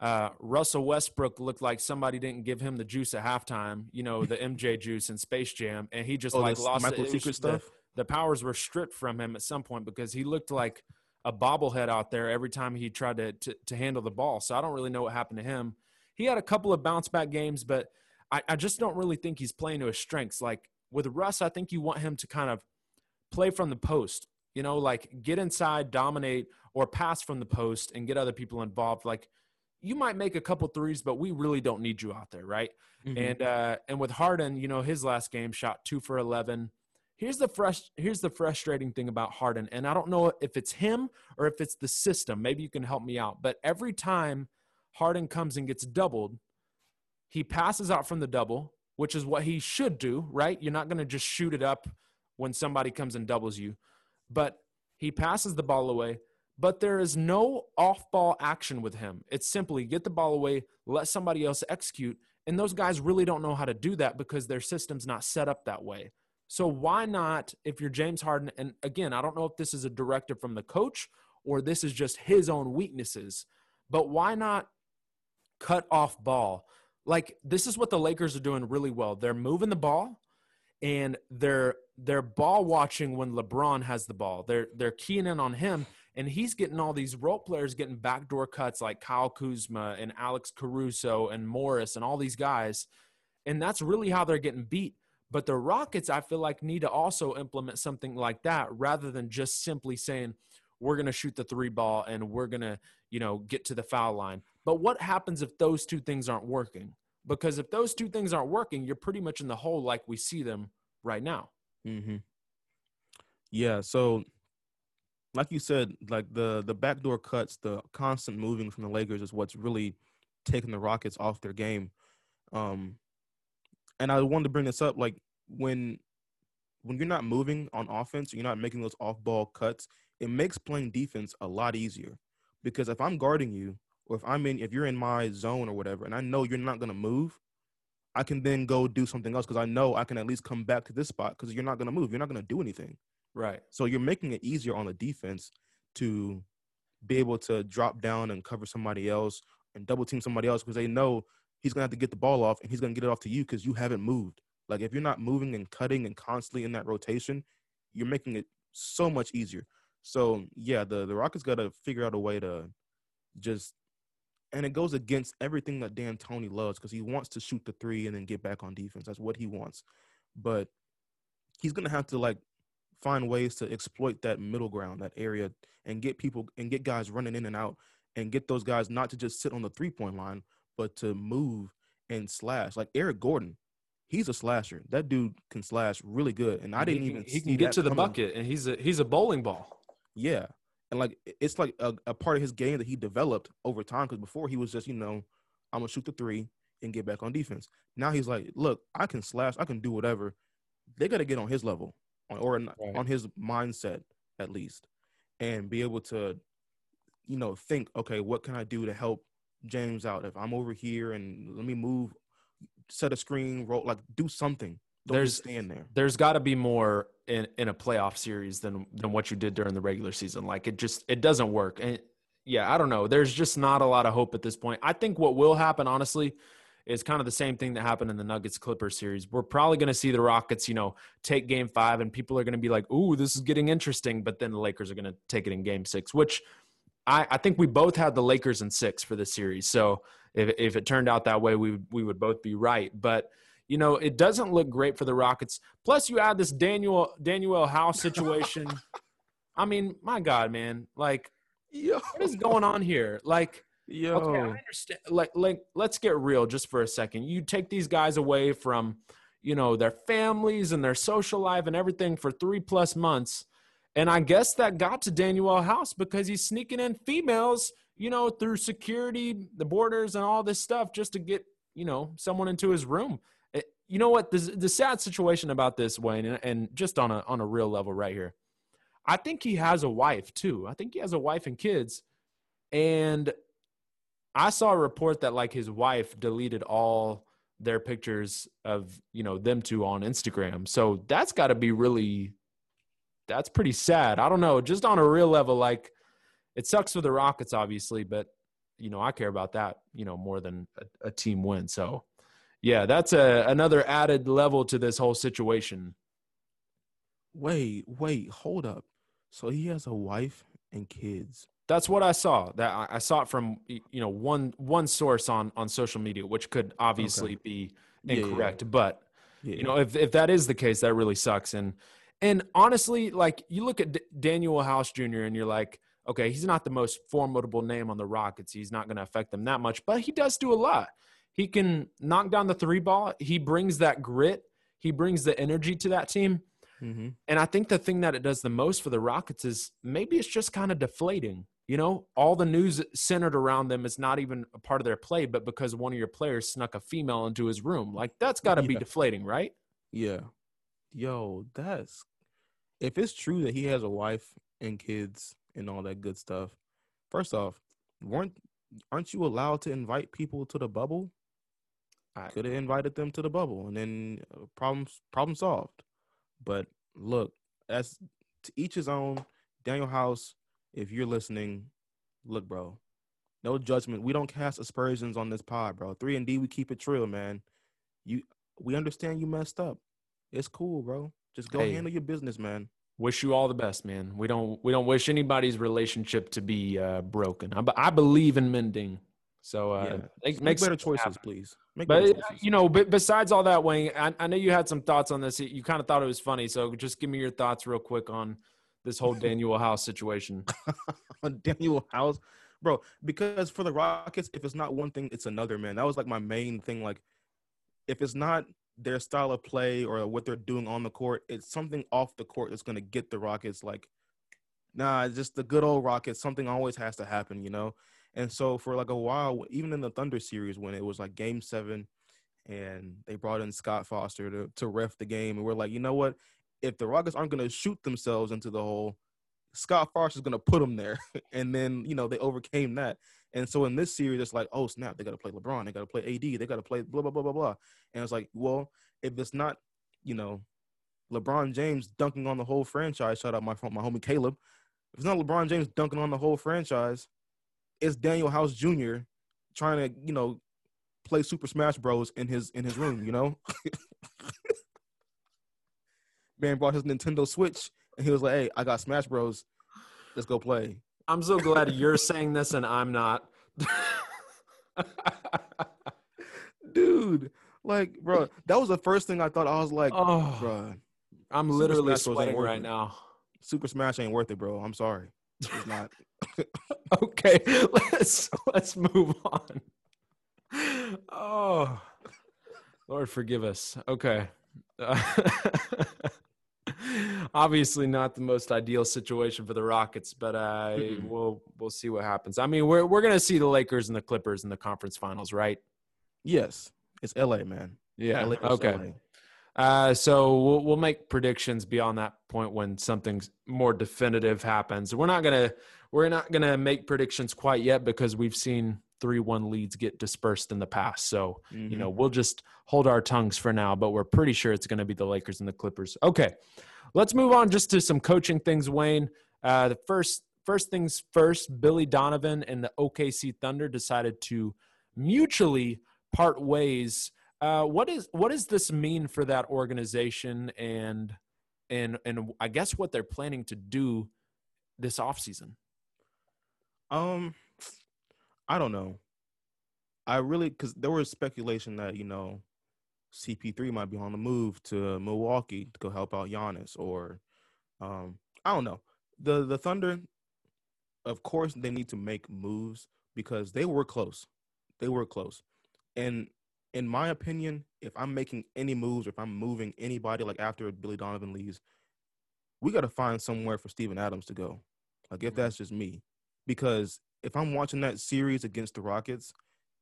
Uh, Russell Westbrook looked like somebody didn't give him the juice at halftime. You know, the MJ juice in Space Jam, and he just oh, like lost. Michael It Secret just the- the powers were stripped from him at some point because he looked like a bobblehead out there every time he tried to, to, to handle the ball. So I don't really know what happened to him. He had a couple of bounce back games, but I, I just don't really think he's playing to his strengths. Like with Russ, I think you want him to kind of play from the post, you know, like get inside, dominate, or pass from the post and get other people involved. Like you might make a couple threes, but we really don't need you out there, right? Mhm. And uh, and with Harden, you know, his last game shot two for eleven. Here's the fresh. Here's the frustrating thing about Harden, and I don't know if it's him or if it's the system. Maybe you can help me out. But every time Harden comes and gets doubled, he passes out from the double, which is what he should do, right? You're not going to just shoot it up when somebody comes and doubles you, but he passes the ball away. But there is no off ball action with him. It's simply get the ball away, let somebody else execute. And those guys really don't know how to do that because their system's not set up that way. So why not, if you're James Harden, and again, I don't know if this is a directive from the coach or this is just his own weaknesses, but why not cut off ball? Like this is what the Lakers are doing really well. They're moving the ball and they're they're ball watching when LeBron has the ball. They're they're keying in on him and he's getting all these role players getting backdoor cuts like Kyle Kuzma and Alex Caruso and Morris and all these guys. And that's really how they're getting beat. But the Rockets, I feel like, need to also implement something like that rather than just simply saying, we're going to shoot the three ball and we're going to, you know, get to the foul line. But what happens if those two things aren't working? Because if those two things aren't working, you're pretty much in the hole like we see them right now. Mm-hmm. Yeah. So, like you said, like the the backdoor cuts, the constant moving from the Lakers is what's really taking the Rockets off their game. Um, and I wanted to bring this up, like when when you're not moving on offense, you're not making those off ball cuts. It makes playing defense a lot easier because if I'm guarding you, or if I'm in, if you're in my zone or whatever, and I know you're not gonna move, I can then go do something else because I know I can at least come back to this spot because you're not going to move. You're not going to do anything. Right. So you're making it easier on the defense to be able to drop down and cover somebody else and double team somebody else because they know he's going to have to get the ball off and he's going to get it off to you because you haven't moved. Like if you're not moving and cutting and constantly in that rotation, you're making it so much easier. So yeah, the the Rockets got to figure out a way to just and it goes against everything that D'Antoni loves because he wants to shoot the three and then get back on defense. That's what he wants. But he's gonna have to like find ways to exploit that middle ground, that area, and get people and get guys running in and out and get those guys not to just sit on the three point line, but to move and slash. Like Eric Gordon, he's a slasher. That dude can slash really good. And I didn't he even he see can get to the coming. bucket and he's a he's a bowling ball. Yeah. And like it's like a, a part of his game that he developed over time because before he was just, you know, I'm gonna shoot the three and get back on defense. Now he's like, look, I can slash, I can do whatever. They gotta get on his level on, or on- Right. on his mindset at least and be able to, you know, think, okay, what can I do to help James out. If I'm over here and let me move, set a screen, roll like do something. There's- there's got to be more in, in a playoff series than than what you did during the regular season. Like it just it doesn't work. And yeah, I don't know. There's just not a lot of hope at this point. I think what will happen, honestly, is kind of the same thing that happened in the Nuggets Clippers series. We're probably going to see the Rockets, you know, take Game Five, and people are going to be like, "Ooh, this is getting interesting," but then the Lakers are going to take it in Game Six, which. I, I think we both had the Lakers in six for this series. So if, if it turned out that way, we we would both be right. But you know, it doesn't look great for the Rockets. Plus, you add this Danuel Danuel House situation. I mean, my God, man, like Yo, what is going on here? Like, yo, okay, I understand. Like, like, let's get real just for a second. You take these guys away from, you know, their families and their social life and everything for three plus months, and I guess that got to Danuel House because he's sneaking in females, you know, through security, the borders, and all this stuff just to get, you know, someone into his room. You know what? The, the sad situation about this, Wayne, and, and just on a on a real level, right here. I think he has a wife too. I think he has a wife and kids. And I saw a report that like his wife deleted all their pictures of, you know, them two on Instagram. So that's got to be really that's pretty sad. I don't know, just on a real level like it sucks for the Rockets obviously, but you know, I care about that, you know, more than a, a team win. So yeah, that's a another added level to this whole situation. wait, wait, hold up. So he has a wife and kids. That's what I saw. That I- saw it from you know one one source on on social media, which could obviously be Yeah, yeah, yeah. incorrect. But Yeah, you know, if if that is the case, that really sucks. And and honestly, like you look at D- Danuel House Jr. and you're like, okay, he's not the most formidable name on the Rockets. He's not going to affect them that much, but he does do a lot. He can knock down the three ball. He brings that grit. He brings the energy to that team. mm-hmm. And I think the thing that it does the most for the Rockets is maybe it's just kind of deflating. You know, all the news centered around them is not even a part of their play, but because one of your players snuck a female into his room. Like that's got to be deflating, right? Yeah. Yo, that's if it's true that he has a wife and kids and all that good stuff. First off, weren't aren't you allowed to invite people to the bubble? I- Could have invited them to the bubble and then uh, problems problem solved. But look, that's to each his own. Danuel House, if you're listening, look, bro. No judgment. We don't cast aspersions on this pod, bro. Three and D, we keep it real, man. You, we understand you messed up. It's cool, bro. Just go Hey. handle your business, man. Wish you all the best, man. We don't we don't wish anybody's relationship to be uh, broken. I, I believe in mending. So uh, yeah. make, make better choices, happen. please. Make But uh, choices. you know, but besides all that, Wayne, I, I know you had some thoughts on this. You kind of thought it was funny, so just give me your thoughts real quick on this whole Danuel House situation. Danuel House, bro. Because for the Rockets, if it's not one thing, it's another. Man, that was like my main thing. Like, if it's not their style of play or what they're doing on the court, it's something off the court that's gonna get the Rockets. Like, nah, just the good old Rockets. Something always has to happen, you know. And so for like a while, even in the Thunder series, when it was like Game Seven, and they brought in Scott Foster to to ref the game, and we're like, you know what? If the Rockets aren't gonna shoot themselves into the hole, Scott Foster's gonna put them there, and then you know they overcame that. And so in this series, it's like, oh snap, they got to play LeBron, they got to play AD, they got to play blah blah blah blah blah. And it's like, well, if it's not, you know, LeBron James dunking on the whole franchise, shout out my my homie Caleb. If it's not LeBron James dunking on the whole franchise, it's Danuel House Jr. trying to, you know, play Super Smash Bros. in his in his room. You know, man brought his Nintendo Switch and he was like, "Hey, I got Smash Bros. Let's go play." I'm so glad you're saying this and I'm not. Dude, like, bro, that was the first thing I thought. I was like, oh, bro, I'm Super literally Smash sweating right now. Super Smash ain't worth it, bro. I'm sorry, not. Okay, let's let's move on. Oh, Lord forgive us. Okay. Uh, obviously not the most ideal situation for the Rockets, but uh, Mm-mm. we'll we'll see what happens. I mean, we're we're gonna see the Lakers and the Clippers in the conference finals, right? yes, it's LA, man. Yeah. LA Okay. LA. Uh, so we'll we'll make predictions beyond that point when something more definitive happens. We're not gonna we're not gonna make predictions quite yet because we've seen three one leads get dispersed in the past. So Mhm. you know we'll just hold our tongues for now, but we're pretty sure it's going to be the Lakers and the Clippers. Okay, let's move on just to some coaching things. Wayne, uh, the first first things first, Billy Donovan and the OKC Thunder decided to mutually part ways. Uh, what is what does this mean for that organization and and and I guess what they're planning to do this offseason? Um, I don't know. I really because there was speculation that you know CP3 might be on the move to Milwaukee to go help out Giannis, or um, I don't know. The the Thunder, of course, they need to make moves because they were close. They were close, and in my opinion, if I'm making any moves or if I'm moving anybody like after Billy Donovan leaves, we got to find somewhere for Steven Adams to go. Like if that's just me, because if I'm watching that series against the Rockets,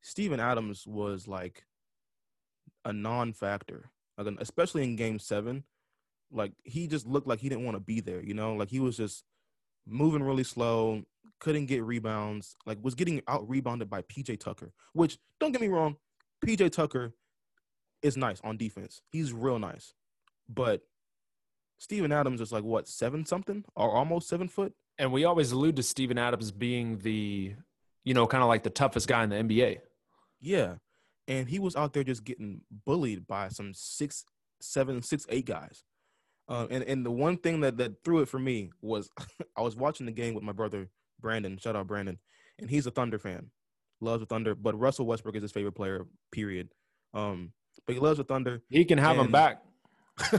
Steven Adams was like a non-factor, like especially in Game Seven. Like he just looked like he didn't want to be there. You know, like he was just moving really slow, couldn't get rebounds, like was getting out rebounded by PJ Tucker. Which don't get me wrong, PJ Tucker is nice on defense. He's real nice, but Steven Adams is like what seven something or almost seven foot. And we always allude to Steven Adams being the, you know, kind of like the toughest guy in the NBA. Yeah. And he was out there just getting bullied by some six, seven, six, eight guys. Um, and, and the one thing that, that threw it for me was I was watching the game with my brother Brandon. Shout out Brandon. And he's a Thunder fan. Loves the Thunder. But Russell Westbrook is his favorite player, period. Um, but he loves the Thunder. He can have him back.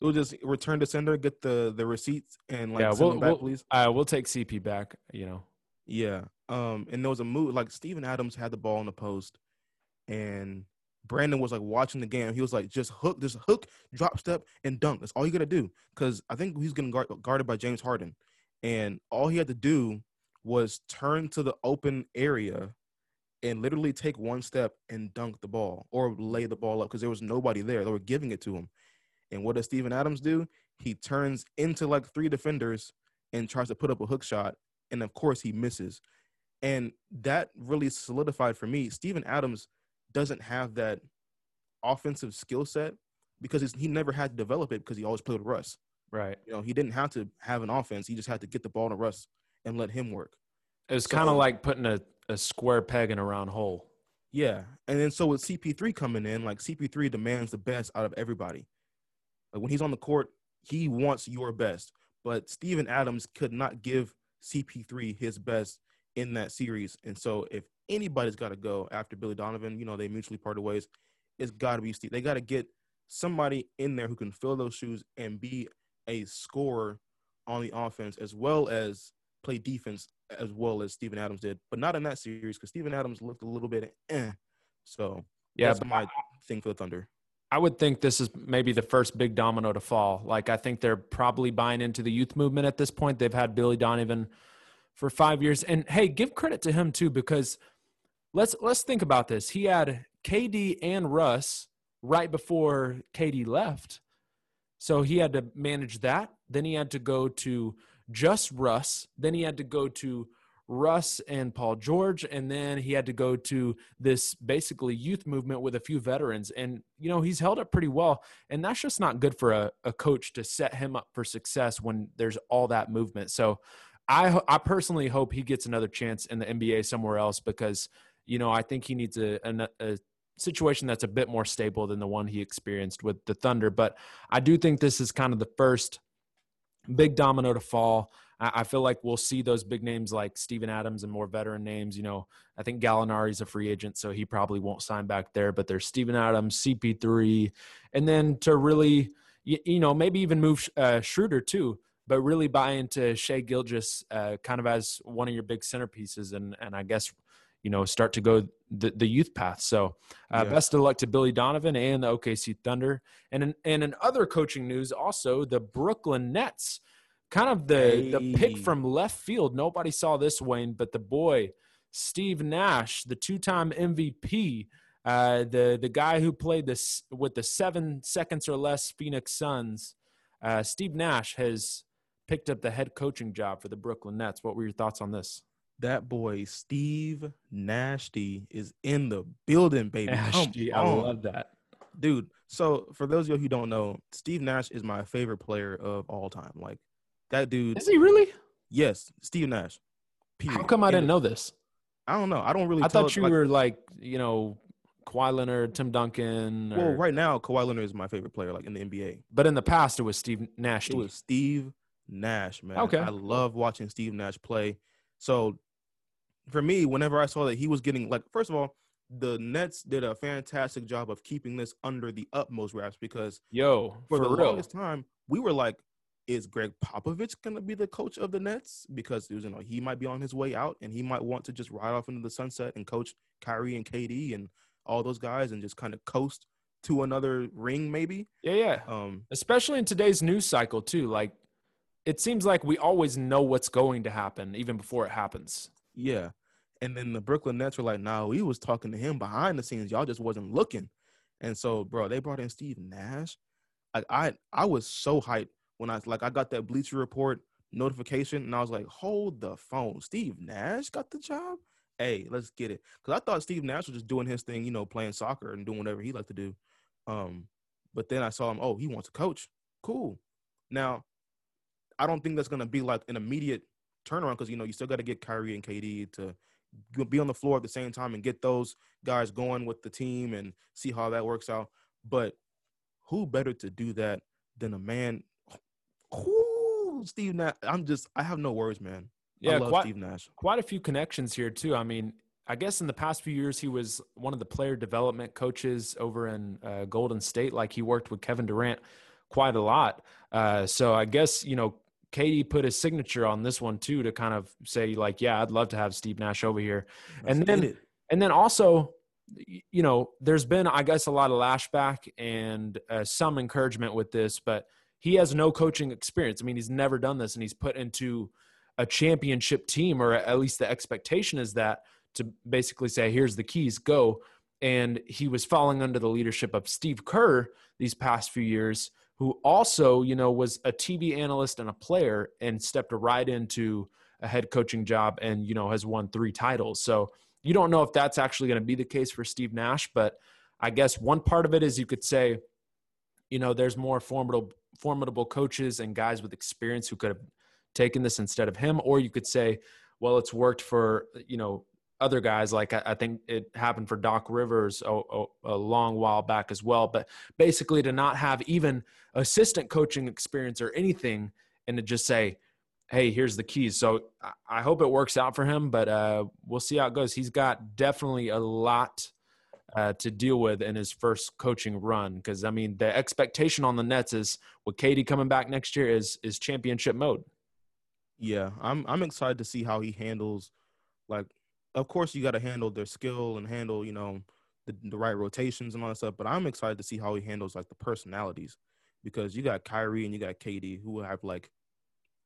We'll just return to sender, get the the receipts, and like Yeah, send we'll- back, we'll- please. Uh, we'll take CP back. You know, Yeah. Um, and there was a move like Steven Adams had the ball in the post, and Brandon was like watching the game. He was like, just hook, just hook, drop step, and dunk. That's all you gotta do. Cause I think he's getting guard- guarded by James Harden. And all he had to do was turn to the open area and literally take one step and dunk the ball or lay the ball up because there was nobody there. They were giving it to him. And what does Steven Adams do? He turns into like three defenders and tries to put up a hook shot. And of course, he misses. And that really solidified for me. Steven Adams doesn't have that offensive skill set because he never had to develop it because he always played with Russ. right? You know, he didn't have to have an offense. He just had to get the ball to Russ and let him work. It was kind of um, like putting a, a square peg in a round hole. Yeah. And then so with CP3 coming in, like CP3 demands the best out of everybody. Like when he's on the court, he wants your best. But Steven Adams could not give CP3 his best in that series. And so if anybody's got to go after Billy Donovan, you know, they mutually parted ways, it's got to be Steve. They got to get somebody in there who can fill those shoes and be a scorer on the offense as well as play defense as well as Steven Adams did, but not in that series because Steven Adams looked a little bit eh. So Yeah, that's my thing for the Thunder. I would think this is maybe the first big domino to fall. Like I think they're probably buying into the youth movement at this point. They've had Billy Donovan for five years, and hey, give credit to him too because let's let's think about this. He had KD and Russ right before KD left, so he had to manage that. Then he had to go to just Russ. Then he had to go to Russ and Paul George, and then he had to go to this basically youth movement with a few veterans. And, you know, he's held up pretty well. And that's just not good for a, a coach to set him up for success when there's all that movement. So I, I personally hope he gets another chance in the NBA somewhere else because, you know, I think he needs a, a, a situation that's a bit more stable than the one he experienced with the Thunder. But I do think this is kind of the first big domino to fall. I feel like we'll see those big names like Steven Adams and more veteran names. You know, I think Gallinari's a free agent, so he probably won't sign back there. But there's Steven Adams, CP3, and then to really, you, you know, maybe even move uh, Schroeder too, but really buy into Shai Gilgeous uh, kind of as one of your big centerpieces, and and I guess you know start to go the, the youth path. So uh, Yeah. best of luck to Billy Donovan and the OKC Thunder. And in, and in other coaching news, also the Brooklyn Nets, kind of the the pick from left field. Nobody saw this, Wayne, but the boy Steve Nash, the two-time MVP, uh, the the guy who played this with the seven seconds or less Phoenix Suns, uh, Steve Nash has picked up the head coaching job for the Brooklyn Nets. What were your thoughts on this? That boy Steve Nashty is in the building, baby. Come Ashty, I love that. dude. So for those of you who don't know, Steve Nash is my favorite player of all time. Like that dude. Is he really? Yes, Steve Nash. Period. How come I didn't know this? I don't know. I don't really. I thought it, you like- were like, you know, Kawhi Leonard, Tim Duncan. Well, right now, Kawhi Leonard is my favorite player, like in the NBA. But in the past, it was Steve Nash. It was Steve Nash, man. Okay. I love watching Steve Nash play. So for me, whenever I saw that he was getting like, first of all, the Nets did a fantastic job of keeping this under the utmost wraps because Yo, for, for, the real. longest time we were like, is Gregg Popovich gonna be the coach of the Nets? Because you know he might be on his way out and he might want to just ride off into the sunset and coach Kyrie and KD and all those guys and just kind of coast to another ring, maybe. Yeah, yeah. Um, Especially in today's news cycle too. Like, it seems like we always know what's going to happen even before it happens. Yeah. And then the Brooklyn Nets were like, no, we was talking to him behind the scenes. Y'all just wasn't looking. And so, bro, they brought in Steve Nash. Like I I was so hyped when I like I got that Bleacher Report notification and I was like, hold the phone. Steve Nash got the job? Hey, let's get it. Cause I thought Steve Nash was just doing his thing, you know, playing soccer and doing whatever he liked to do. Um, but then I saw him, oh, he wants to coach. Cool. Now, I don't think that's gonna be like an immediate turnaround because you know you still got to get Kyrie and KD to be on the floor at the same time and get those guys going with the team and see how that works out. But who better to do that than a man? Who Steve Nash? I'm just I have no words, man. I Yeah, love quite, Steve Nash. quite a few connections here too. I mean, I guess in the past few years he was one of the player development coaches over in uh, Golden State. Like he worked with Kevin Durant quite a lot. Uh, so I guess you know KD put his signature on this one too to kind of say like, yeah, I'd love to have Steve Nash over here. Let's and then-. And then also, you know, there's been, I guess, a lot of lashback and uh, some encouragement with this, but he has no coaching experience. I mean, he's never done this, and he's put into a championship team, or at least the expectation is that to basically say, here's the keys, go. And he was falling under the leadership of Steve Kerr these past few years, who also, you know, was a TV analyst and a player and stepped right into a head coaching job and, you know, has won three titles. So, you don't know if that's actually going to be the case for Steve Nash, but I guess one part of it is you could say, you know, there's more formidable formidable coaches and guys with experience who could have taken this instead of him, or you could say, well, it's worked for you know other guys. Like I, I think it happened for Doc Rivers a, a, a long while back as well. But basically, to not have even assistant coaching experience or anything, and to just say, hey, here's the keys. So I- hope it works out for him, but uh, we'll see how it goes. He's got definitely a lot uh, to deal with in his first coaching run because I mean the expectation on the Nets is with KD coming back next year is is championship mode. Yeah, I'm I'm excited to see how he handles like of course you got to handle their skill and handle, you know, the, the right rotations and all that stuff, but I'm excited to see how he handles like the personalities because you got Kyrie and you got KD who have like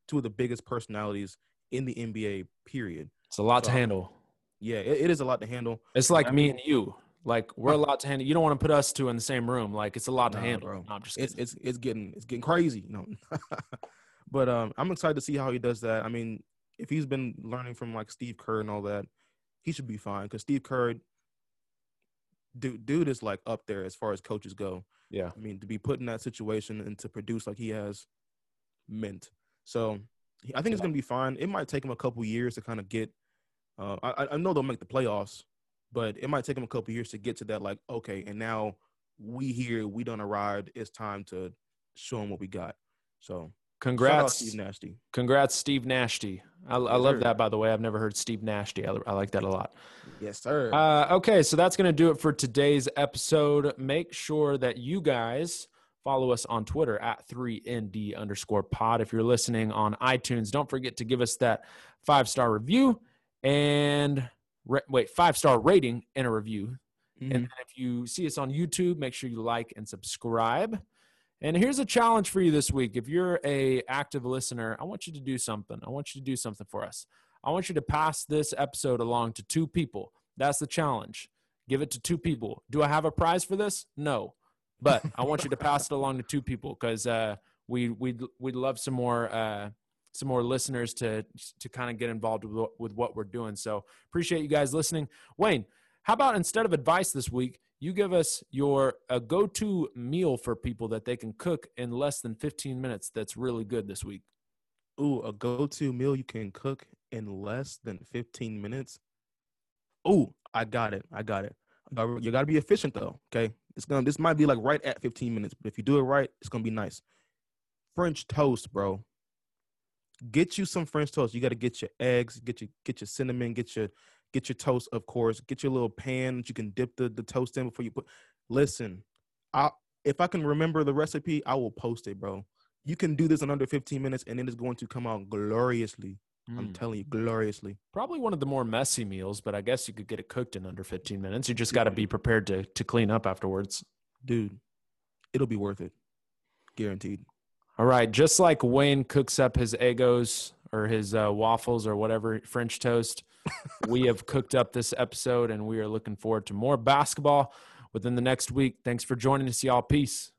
two of the biggest personalities in the NBA period. It's a lot to handle. Yeah, it, it is a lot to handle. It's like I me and you. Like we're a lot to handle. You don't want to put us two in the same room. Like it's a lot to Nah, handle. bro. No, I'm just It's it's it's getting it's getting crazy, you know. but um I'm excited to see how he does that. I mean, if he's been learning from like Steve Kerr and all that, he should be fine because Steve Kerr, dude, dude is like up there as far as coaches go. yeah. I mean, to be put in that situation and to produce like he has meant. So I think it's gonna be fine. It might take him a couple years to kind of get. Uh, I, I know they'll make the playoffs, but it might take him a couple years to get to that. Like, okay, and now we here, we done arrived. It's time to show him what we got. So Congrats, Steve Nasty. congrats, Steve Nashty. I, I Yes, love sir. that. By the way, I've never heard Steve Nashty. I, I like that a lot. Yes, sir. Uh, okay, so that's going to do it for today's episode. Make sure that you guys follow us on Twitter at 3ND underscore pod. If you're listening on iTunes, don't forget to give us that five star review and re- wait, five star rating and a review. Mhm. And if you see us on YouTube, make sure you like and subscribe. And here's a challenge for you this week. If you're a active listener, I want you to do something. I want you to do something for us. I want you to pass this episode along to two people. That's the challenge. Give it to two people. Do I have a prize for this? No. But I want you to pass it along to two people because uh, we we'd we'd love some more uh, some more listeners to to kind of get involved with with what we're doing. So appreciate you guys listening. Wayne, how about instead of advice this week, you give us your a go-to meal for people that they can cook in less than 15 minutes that's really good this week. Ooh, a go-to meal you can cook in less than 15 minutes. Ooh, I got it. I got it. Uh, you got to be efficient though. Okay, it's gonna. This might be like right at 15 minutes, but if you do it right, it's gonna be nice. French toast, bro. Get you some French toast. You got to get your eggs, get your get your cinnamon, get your get your toast, of course. Get your little pan that you can dip the, the toast in before you put. Listen, I if I can remember the recipe, I will post it, bro. You can do this in under 15 minutes, and it is going to come out gloriously. Mm. I'm telling you, gloriously. Probably one of the more messy meals, but I guess you could get it cooked in under 15 minutes. You just got to be prepared to to clean up afterwards, dude. It'll be worth it, guaranteed. All right, just like Wayne cooks up his Eggos or his uh, waffles or whatever French toast, we have cooked up this episode, and we are looking forward to more basketball within the next week. Thanks for joining us, y'all. Peace.